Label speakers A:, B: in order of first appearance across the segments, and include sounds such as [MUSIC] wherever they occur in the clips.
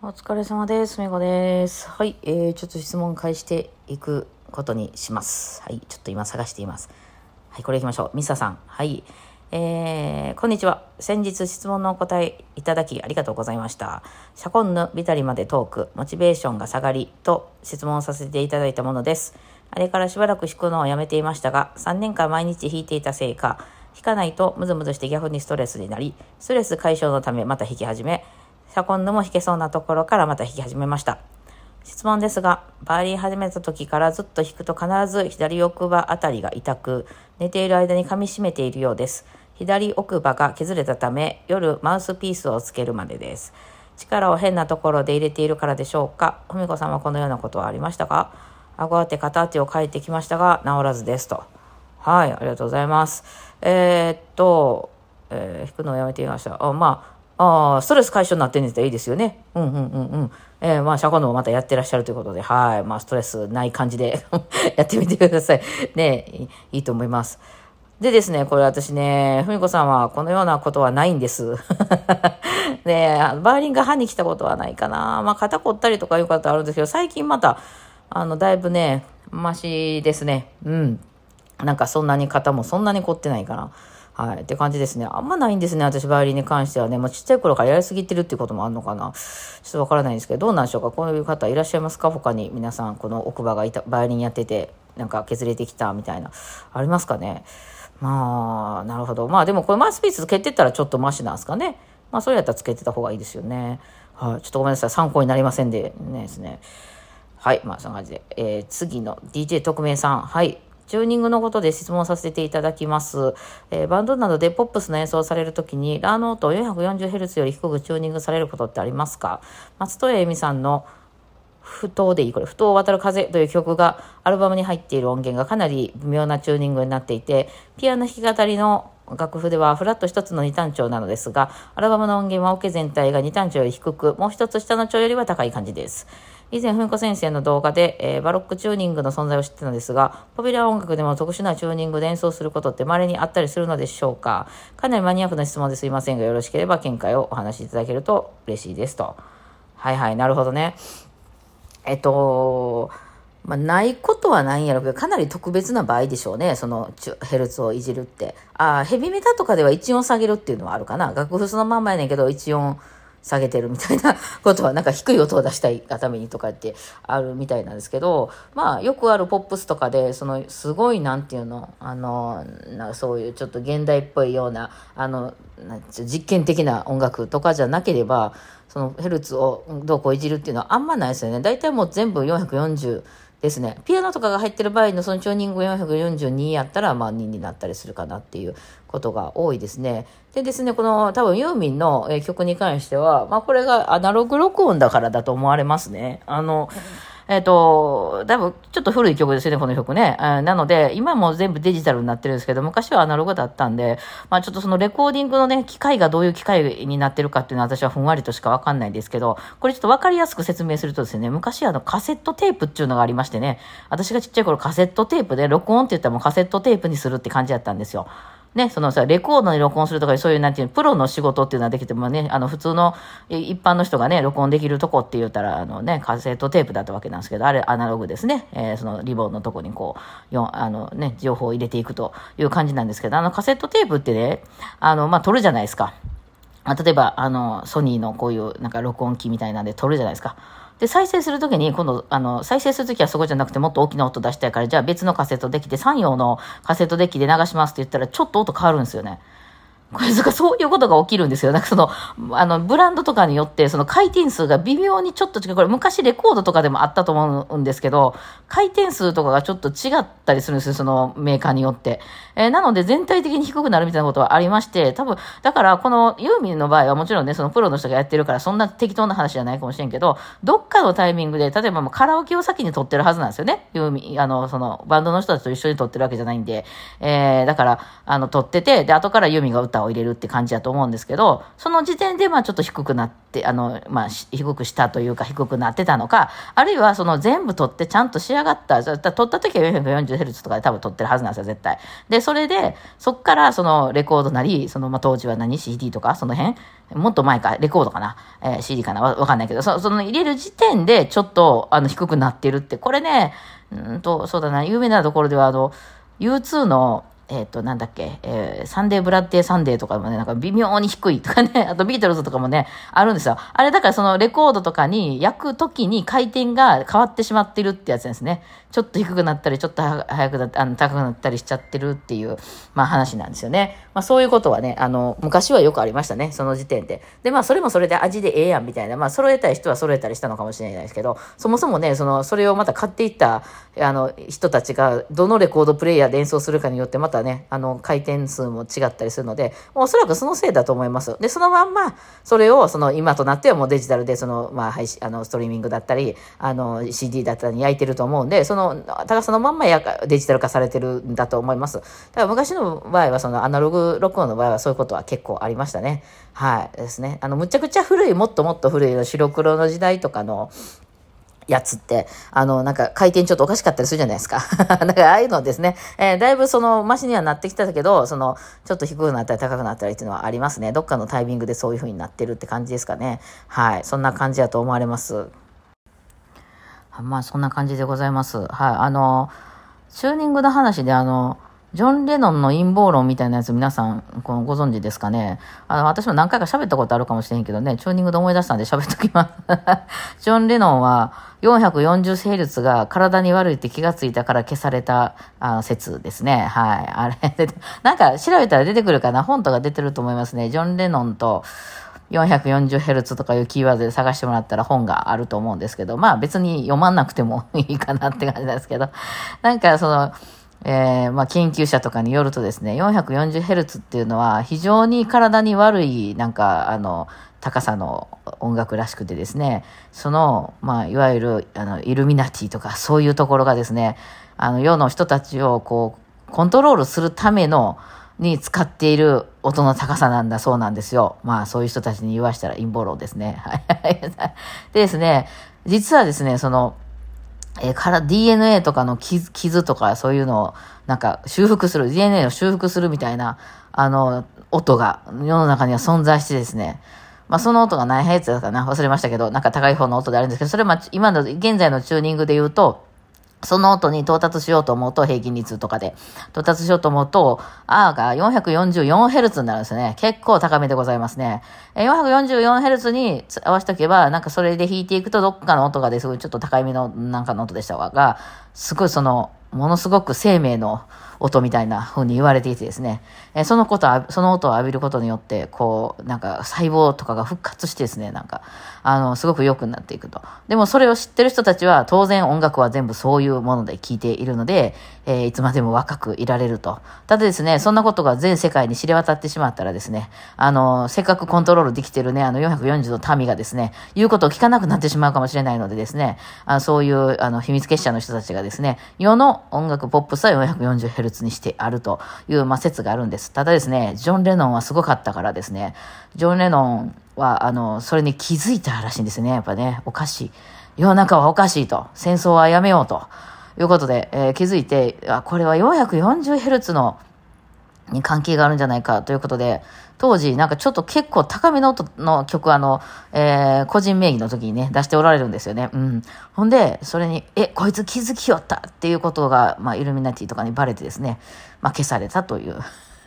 A: お疲れ様です。みこです。はい、えー、ちょっと質問返していくことにします。はい、ちょっと今探しています。はい、これ行きましょう。ミサさん。はい。えー、こんにちは。先日質問のお答えいただきありがとうございました。シャコンヌビタリまでトーク、モチベーションが下がりと質問させていただいたものです。あれからしばらく弾くのをやめていましたが、3年間毎日弾いていたせいか、弾かないとムズムズして逆にストレスになり、ストレス解消のためまた弾き始め、シャコンヌも弾けそうなところからまた弾き始めました。質問ですが、バーリン始めた時からずっと弾くと必ず左奥歯あたりが痛く、寝ている間に噛み締めているようです。左奥歯が削れたため、夜マウスピースをつけるまでです。力を変なところで入れているからでしょうか？ふみこさんはこのようなことはありましたか？顎当て、片当てを書いてきましたが、治らずですと。はい、ありがとうございます。えー、っと、えー、弾くのをやめてみました。あまあ、ああ、ストレス解消になってんですいいですよね。うんうんうんうん。えー、まあ、シャコンドもまたやってらっしゃるということで、はい。まあ、ストレスない感じで [LAUGHS] やってみてください。ねいいいと思います。でですね、これ私ね、ふみこさんはこのようなことはないんです。で、[LAUGHS] バーリンが歯に来たことはないかな。まあ、肩凝ったりとかいうことあるんですけど、最近また、あの、だいぶね、マシですね。うん。なんかそんなに肩もそんなに凝ってないかな。はい。って感じですね。あんまないんですね。私、バイオリンに関してはね。もうちっちゃい頃からやりすぎてるっていうこともあるのかな。ちょっとわからないんですけど、どうなんでしょうか？こういう方いらっしゃいますか？他に皆さん、この奥歯がいた、バイオリンやってて、なんか削れてきたみたいな。ありますかね？まあ、なるほど。まあでもこれマウスピースつけてったらちょっとマシなんですかね？まあそれやったらつけてた方がいいですよね。はい。ちょっとごめんなさい。参考になりませんで、ねですね。はい。まあそんな感じで。えー、次の DJ 特命さん。はい。チューニングのことで質問させていただきます。えー、バンドなどでポップスの演奏をされるときに、ラーノートを 440Hz より低くチューニングされることってありますか？松任谷由実さんの不当でいいこれ「不当を渡る風」という曲がアルバムに入っている音源がかなり微妙なチューニングになっていてピアノ弾き語りの楽譜ではフラット一つの二単調なのですがアルバムの音源はオケ全体が二単調より低くもう一つ下の調よりは高い感じです以前、文子先生の動画で、えー、バロックチューニングの存在を知ってたのですが、ポピュラー音楽でも特殊なチューニングで演奏することって稀にあったりするのでしょうか？かなりマニアックな質問ですいませんが、よろしければ見解をお話しいただけると嬉しいですと。はいはい、なるほどね。えっと、まあ、ないことはないんやろうけど、かなり特別な場合でしょうね。その、ヘルツをいじるって。ああ、ヘビメタとかでは1音下げるっていうのはあるかな。楽譜そのまんまやねんけど、1音下げてるみたいな [LAUGHS] ことは、なんか低い音を出したいがためにとかってあるみたいなんですけど、まあ、よくあるポップスとかで、その、すごい、なんていうの、あの、なそういうちょっと現代っぽいような、あの、実験的な音楽とかじゃなければ、そのヘルツをどうこういじるっていうのはあんまないですよね。大体もう全部440ですね。ピアノとかが入ってる場合のそのチューニング442やったら、まあ2になったりするかなっていうことが多いですね。でですね、この多分ユーミンの曲に関しては、まあこれがアナログ録音だからだと思われますね。あの、えっ、ー、と、だいぶちょっと古い曲ですよね、この曲ねえ。なので、今も全部デジタルになってるんですけど、昔はアナログだったんで、まあちょっとそのレコーディングのね、機械がどういう機械になってるかっていうのは私はふんわりとしかわかんないんですけど、これちょっとわかりやすく説明するとですね、昔あのカセットテープっていうのがありましてね、私がちっちゃい頃カセットテープで録音って言ったらもうカセットテープにするって感じだったんですよ。ね、そのさ、レコードに録音するとか、そういう、なんていう、プロの仕事っていうのはできてもね、あの、普通の一般の人がね、録音できるとこって言ったら、あのね、カセットテープだったわけなんですけど、あれアナログですね。えー、そのリボンのとこにこう、よあのね、情報を入れていくという感じなんですけど、あの、カセットテープってね、あの、まあ、撮るじゃないですか。あ例えば、あの、ソニーのこういう、なんか録音機みたいなんで撮るじゃないですか。で、再生するときに、今度、あの、再生するときはそこじゃなくてもっと大きな音出したいから、じゃあ別のカセットデッキで3用のカセットデッキで流しますって言ったら、ちょっと音変わるんですよね。これ、そういうことが起きるんですよ。なんかその、あの、ブランドとかによって、その回転数が微妙にちょっと違う。これ昔レコードとかでもあったと思うんですけど、回転数とかがちょっと違ったりするんですよ。そのメーカーによって。えー、なので全体的に低くなるみたいなことはありまして、多分、だからこのユーミンの場合はもちろんね、そのプロの人がやってるから、そんな適当な話じゃないかもしれんけど、どっかのタイミングで、例えばもうカラオケを先に撮ってるはずなんですよね。ユーミン、あの、その、バンドの人たちと一緒に撮ってるわけじゃないんで、えー、だから、あの、撮ってて、で、後からユーミンが歌ターを入れるって感じだと思うんですけど、その時点でまあちょっと低くなって、あの、まあ低くしたというか低くなってたのか、あるいはその全部撮ってちゃんと仕上がった、撮った時は 440Hz とかで多分撮ってるはずなんですよ、絶対。で、それで、そっからそのレコードなり、そのまあ当時は何 CD とか、その辺、もっと前か、レコードかな、えー、CD かなわ、わかんないけど、そその入れる時点でちょっと、あの、低くなってるって、これね、うんと、そうだな、有名なところでは、あの、U2 の、えっ、ー、と、なんだっけ、えー、 Sunday Bloody Sunday とかもね、なんか微妙に低いとかね、[LAUGHS] あとビートルズとかもね、あるんですよ。あれだからそのレコードとかに焼くときに回転が変わってしまってるってやつですね。ちょっと低くなったり、ちょっと早くなあの高くなったりしちゃってるっていう、まあ話なんですよね。まあそういうことはね、あの、昔はよくありましたね、その時点で。で、まあそれもそれで味でええやんみたいな、まあ揃えたい人は揃えたりしたのかもしれないですけど、そもそもね、その、それをまた買っていった、あの、人たちが、どのレコードプレイヤーで演奏するかによって、またね、あの、回転数も違ったりするので、おそらくそのせいだと思います。で、そのまんま、それを、その、今となってはもうデジタルで、その、まあ、配信、あの、ストリーミングだったり、あの、CD だったりに焼いてると思うんで、その、高さのまんまやデジタル化されてるんだと思います。だから昔の場合は、そのアナログ録音の場合はそういうことは結構ありましたね。はい。ですね。あの、むちゃくちゃ古い、もっともっと古い白黒の時代とかの、やつって、あの、なんか回転ちょっとおかしかったりするじゃないですか。[LAUGHS] だからああいうのですね、えー、だいぶその、マシにはなってきたけど、その、ちょっと低くなったり高くなったりっていうのはありますね。どっかのタイミングでそういう風になってるって感じですかね。はい。そんな感じだと思われます。まあ、そんな感じでございます。はい。あの、チューニングの話であの、ジョン・レノンの陰謀論みたいなやつ皆さんこのご存知ですかね？あの、私も何回か喋ったことあるかもしれんけどね、チューニングで思い出したんで喋っときます。[LAUGHS] ジョン・レノンは 440Hz が体に悪いって気がついたから消されたあ説ですね。はい。あれ、[LAUGHS] なんか調べたら出てくるかな？本とか出てると思いますね。ジョン・レノンと、440Hz とかいうキーワードで探してもらったら本があると思うんですけど、まあ別に読まなくてもいいかなって感じなんですけど、なんかその、えー、まあ研究者とかによるとですね、440Hz っていうのは非常に体に悪い、なんかあの、高さの音楽らしくてですね、その、まあいわゆる、あの、イルミナティとかそういうところがですね、あの、世の人たちをこう、コントロールするための、に使っている音の高さなんだそうなんですよ。まあそういう人たちに言わしたら陰謀論ですね。はい。で [LAUGHS] ですね、実はですね、その、えー、から DNA とかの傷傷とかそういうのをなんか修復する、DNA を修復するみたいな、あの、音が世の中には存在してですね、まあその音が何ヘルツだかな忘れましたけど、なんか高い方の音であるんですけど、それは今の現在のチューニングで言うと、その音に到達しようと思うと、平均率とかで、到達しようと思うと、R が 444Hz になるんですね。結構高めでございますね。444Hz に合わせとけば、なんかそれで弾いていくと、どっかの音がですごいちょっと高めのなんかの音でしたわが、すごいその、ものすごく生命の音みたいな風に言われていてですね、えそのこと、その音を浴びることによって、こう、なんか細胞とかが復活してですね、なんか、あの、すごく良くなっていくと。でもそれを知ってる人たちは、当然音楽は全部そういうもので聴いているので、えー、いつまでも若くいられると。ただですね、そんなことが全世界に知れ渡ってしまったらですね、あの、せっかくコントロールできてるね、あの440の民がですね、言うことを聞かなくなってしまうかもしれないのでですね、あそういう、あの、秘密結社の人たちがですね、世の音楽ポップスは 440Hz にしてあるという、まあ、説があるんです。ただですね、ジョン・レノンはすごかったからですね、ジョン・レノンは、あの、それに気づいたらしいんですね。やっぱね、おかしい。世の中はおかしいと。戦争はやめようと。いうことで、えー、気づいて、あ、これは 440Hz の、に関係があるんじゃないかということで、当時、なんかちょっと結構高めの音の曲、あの、えー、個人名義の時にね、出しておられるんですよね。うん。ほんで、それに、え、こいつ気づきよったっていうことが、まあ、イルミナティとかにバレてですね、まあ、消されたという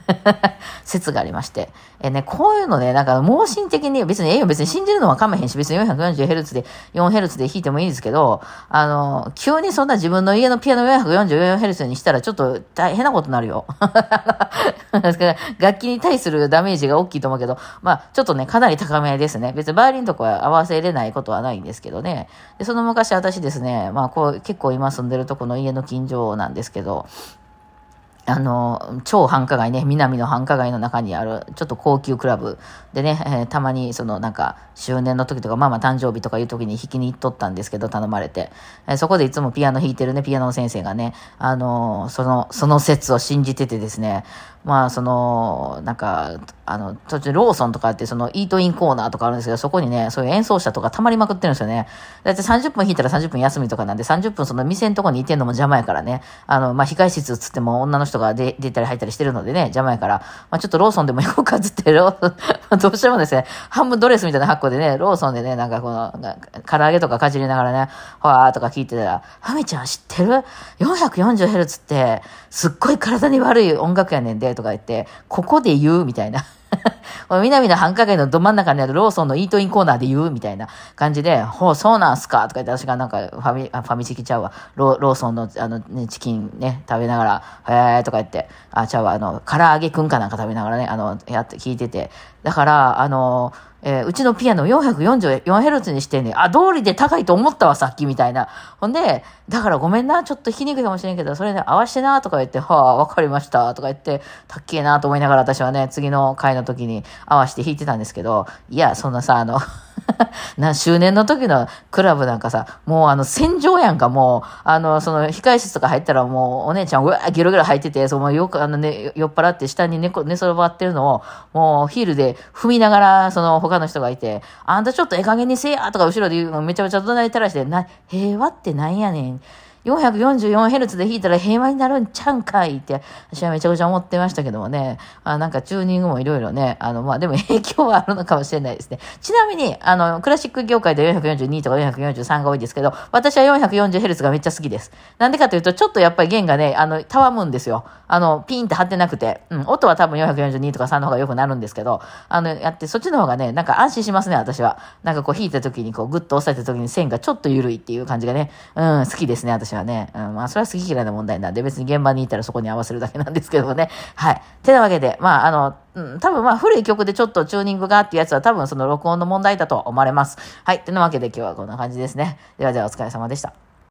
A: [LAUGHS] 説がありまして。えね、こういうのね、なんか、盲信的に、別に、ええよ、別に信じるのはかめへんし、別に 440Hz で、4Hz で弾いてもいいですけど、あの、急にそんな自分の家のピアノ 444Hz にしたら、ちょっと大変なことになるよ。[LAUGHS] 楽器に対するダメージが大きいと思うけど、まあ、ちょっとね、かなり高めですね。別にバイオリンとかは合わせれないことはないんですけどね。で、その昔私ですね、まあ、こう、結構今住んでるとこの家の近所なんですけど、あの、超繁華街ね、南の繁華街の中にある、ちょっと高級クラブ。でね、えー、たまにそのなんか、周年の時とか、まあまあ誕生日とかいう時に弾きに行っとったんですけど、頼まれて。えー、そこでいつもピアノ弾いてるね、ピアノの先生がね、あの、その、その説を信じててですね、まあ、その、なんか、あの、途中ローソンとかってそのイートインコーナーとかあるんですけど、そこにね、そういう演奏者とか溜まりまくってるんですよね。だって30分弾いたら30分休みとかなんで、30分その店のとこにいてんのも邪魔やからね。あの、まあ、控室つっても女の人が出出たり入ったりしてるのでね、邪魔やから、まあ、ちょっとローソンでも行こうかっつって、ロ [LAUGHS] ーどうしてもですね、半分ドレスみたいな格好でね、ローソンでね、なんかこの、唐揚げとかかじりながらね、ほわーとか聞いてたら、ファミちゃん知ってる ?440Hz って、すっごい体に悪い音楽やねんで、とか言って、ここで言うみたいな。[LAUGHS] 南の繁華街のど真ん中にあるローソンのイートインコーナーで言うみたいな感じで、ほう、そうなんすかとか言って私がなんかファミ、ファミチキちゃうわ。ローソンのあの、ね、チキンね、食べながら、へーとか言って、あ、ちゃうわ、あの、唐揚げくんかなんか食べながらね、あの、やって聞いてて。だから、あの、えー、うちのピアノ 444Hz にしてんねあ、通りで高いと思ったわ、さっきみたいな。ほんで、だからごめんな、ちょっと弾きにくいかもしれんけど、それね、合わしてな、とか言って、はあ、わかりました、とか言って、たっけえな、と思いながら私はね、次の回の時に合わして弾いてたんですけど、いや、そんなさ、あの [LAUGHS] な、周年の時のクラブなんかさ、もうあの戦場やんか、もう、あの、その控室とか入ったらもうお姉ちゃんうわーギロギロ入ってて、そのよくあのね、酔っ払って下に寝寝そばってるのを、もうヒールで踏みながら、その他他の人がいて、あんたちょっとええ加減にせえやとか後ろで言うのめちゃめちゃ怒鳴りたらして、な、平和ってなんやねん。444Hz で弾いたら平和になるんちゃうんかいって、私はめちゃくちゃ思ってましたけどもね。あなんかチューニングもいろいろね、あの、まあ、でも影響はあるのかもしれないですね。ちなみに、あの、クラシック業界で442とか443が多いですけど、私は 440Hz がめっちゃ好きです。なんでかというと、ちょっとやっぱり弦がね、あの、たわむんですよ。あの、ピンって張ってなくて。うん、音は多分442とか3の方がよくなるんですけど、あの、やって、そっちの方がね、なんか安心しますね、私は。なんかこう弾いた時にこう、グッと押さえた時に線がちょっと緩いっていう感じがね、うん、好きですね、私はね。うん、まあそれは好き嫌いな問題なんで、別に現場にいたらそこに合わせるだけなんですけどもね。はい。てなわけで、まあ、あの、うん、多分まあ古い曲でちょっとチューニングがっていうやつは多分その録音の問題だと思われます。はい。てなわけで今日はこんな感じですね。ではではお疲れ様でした。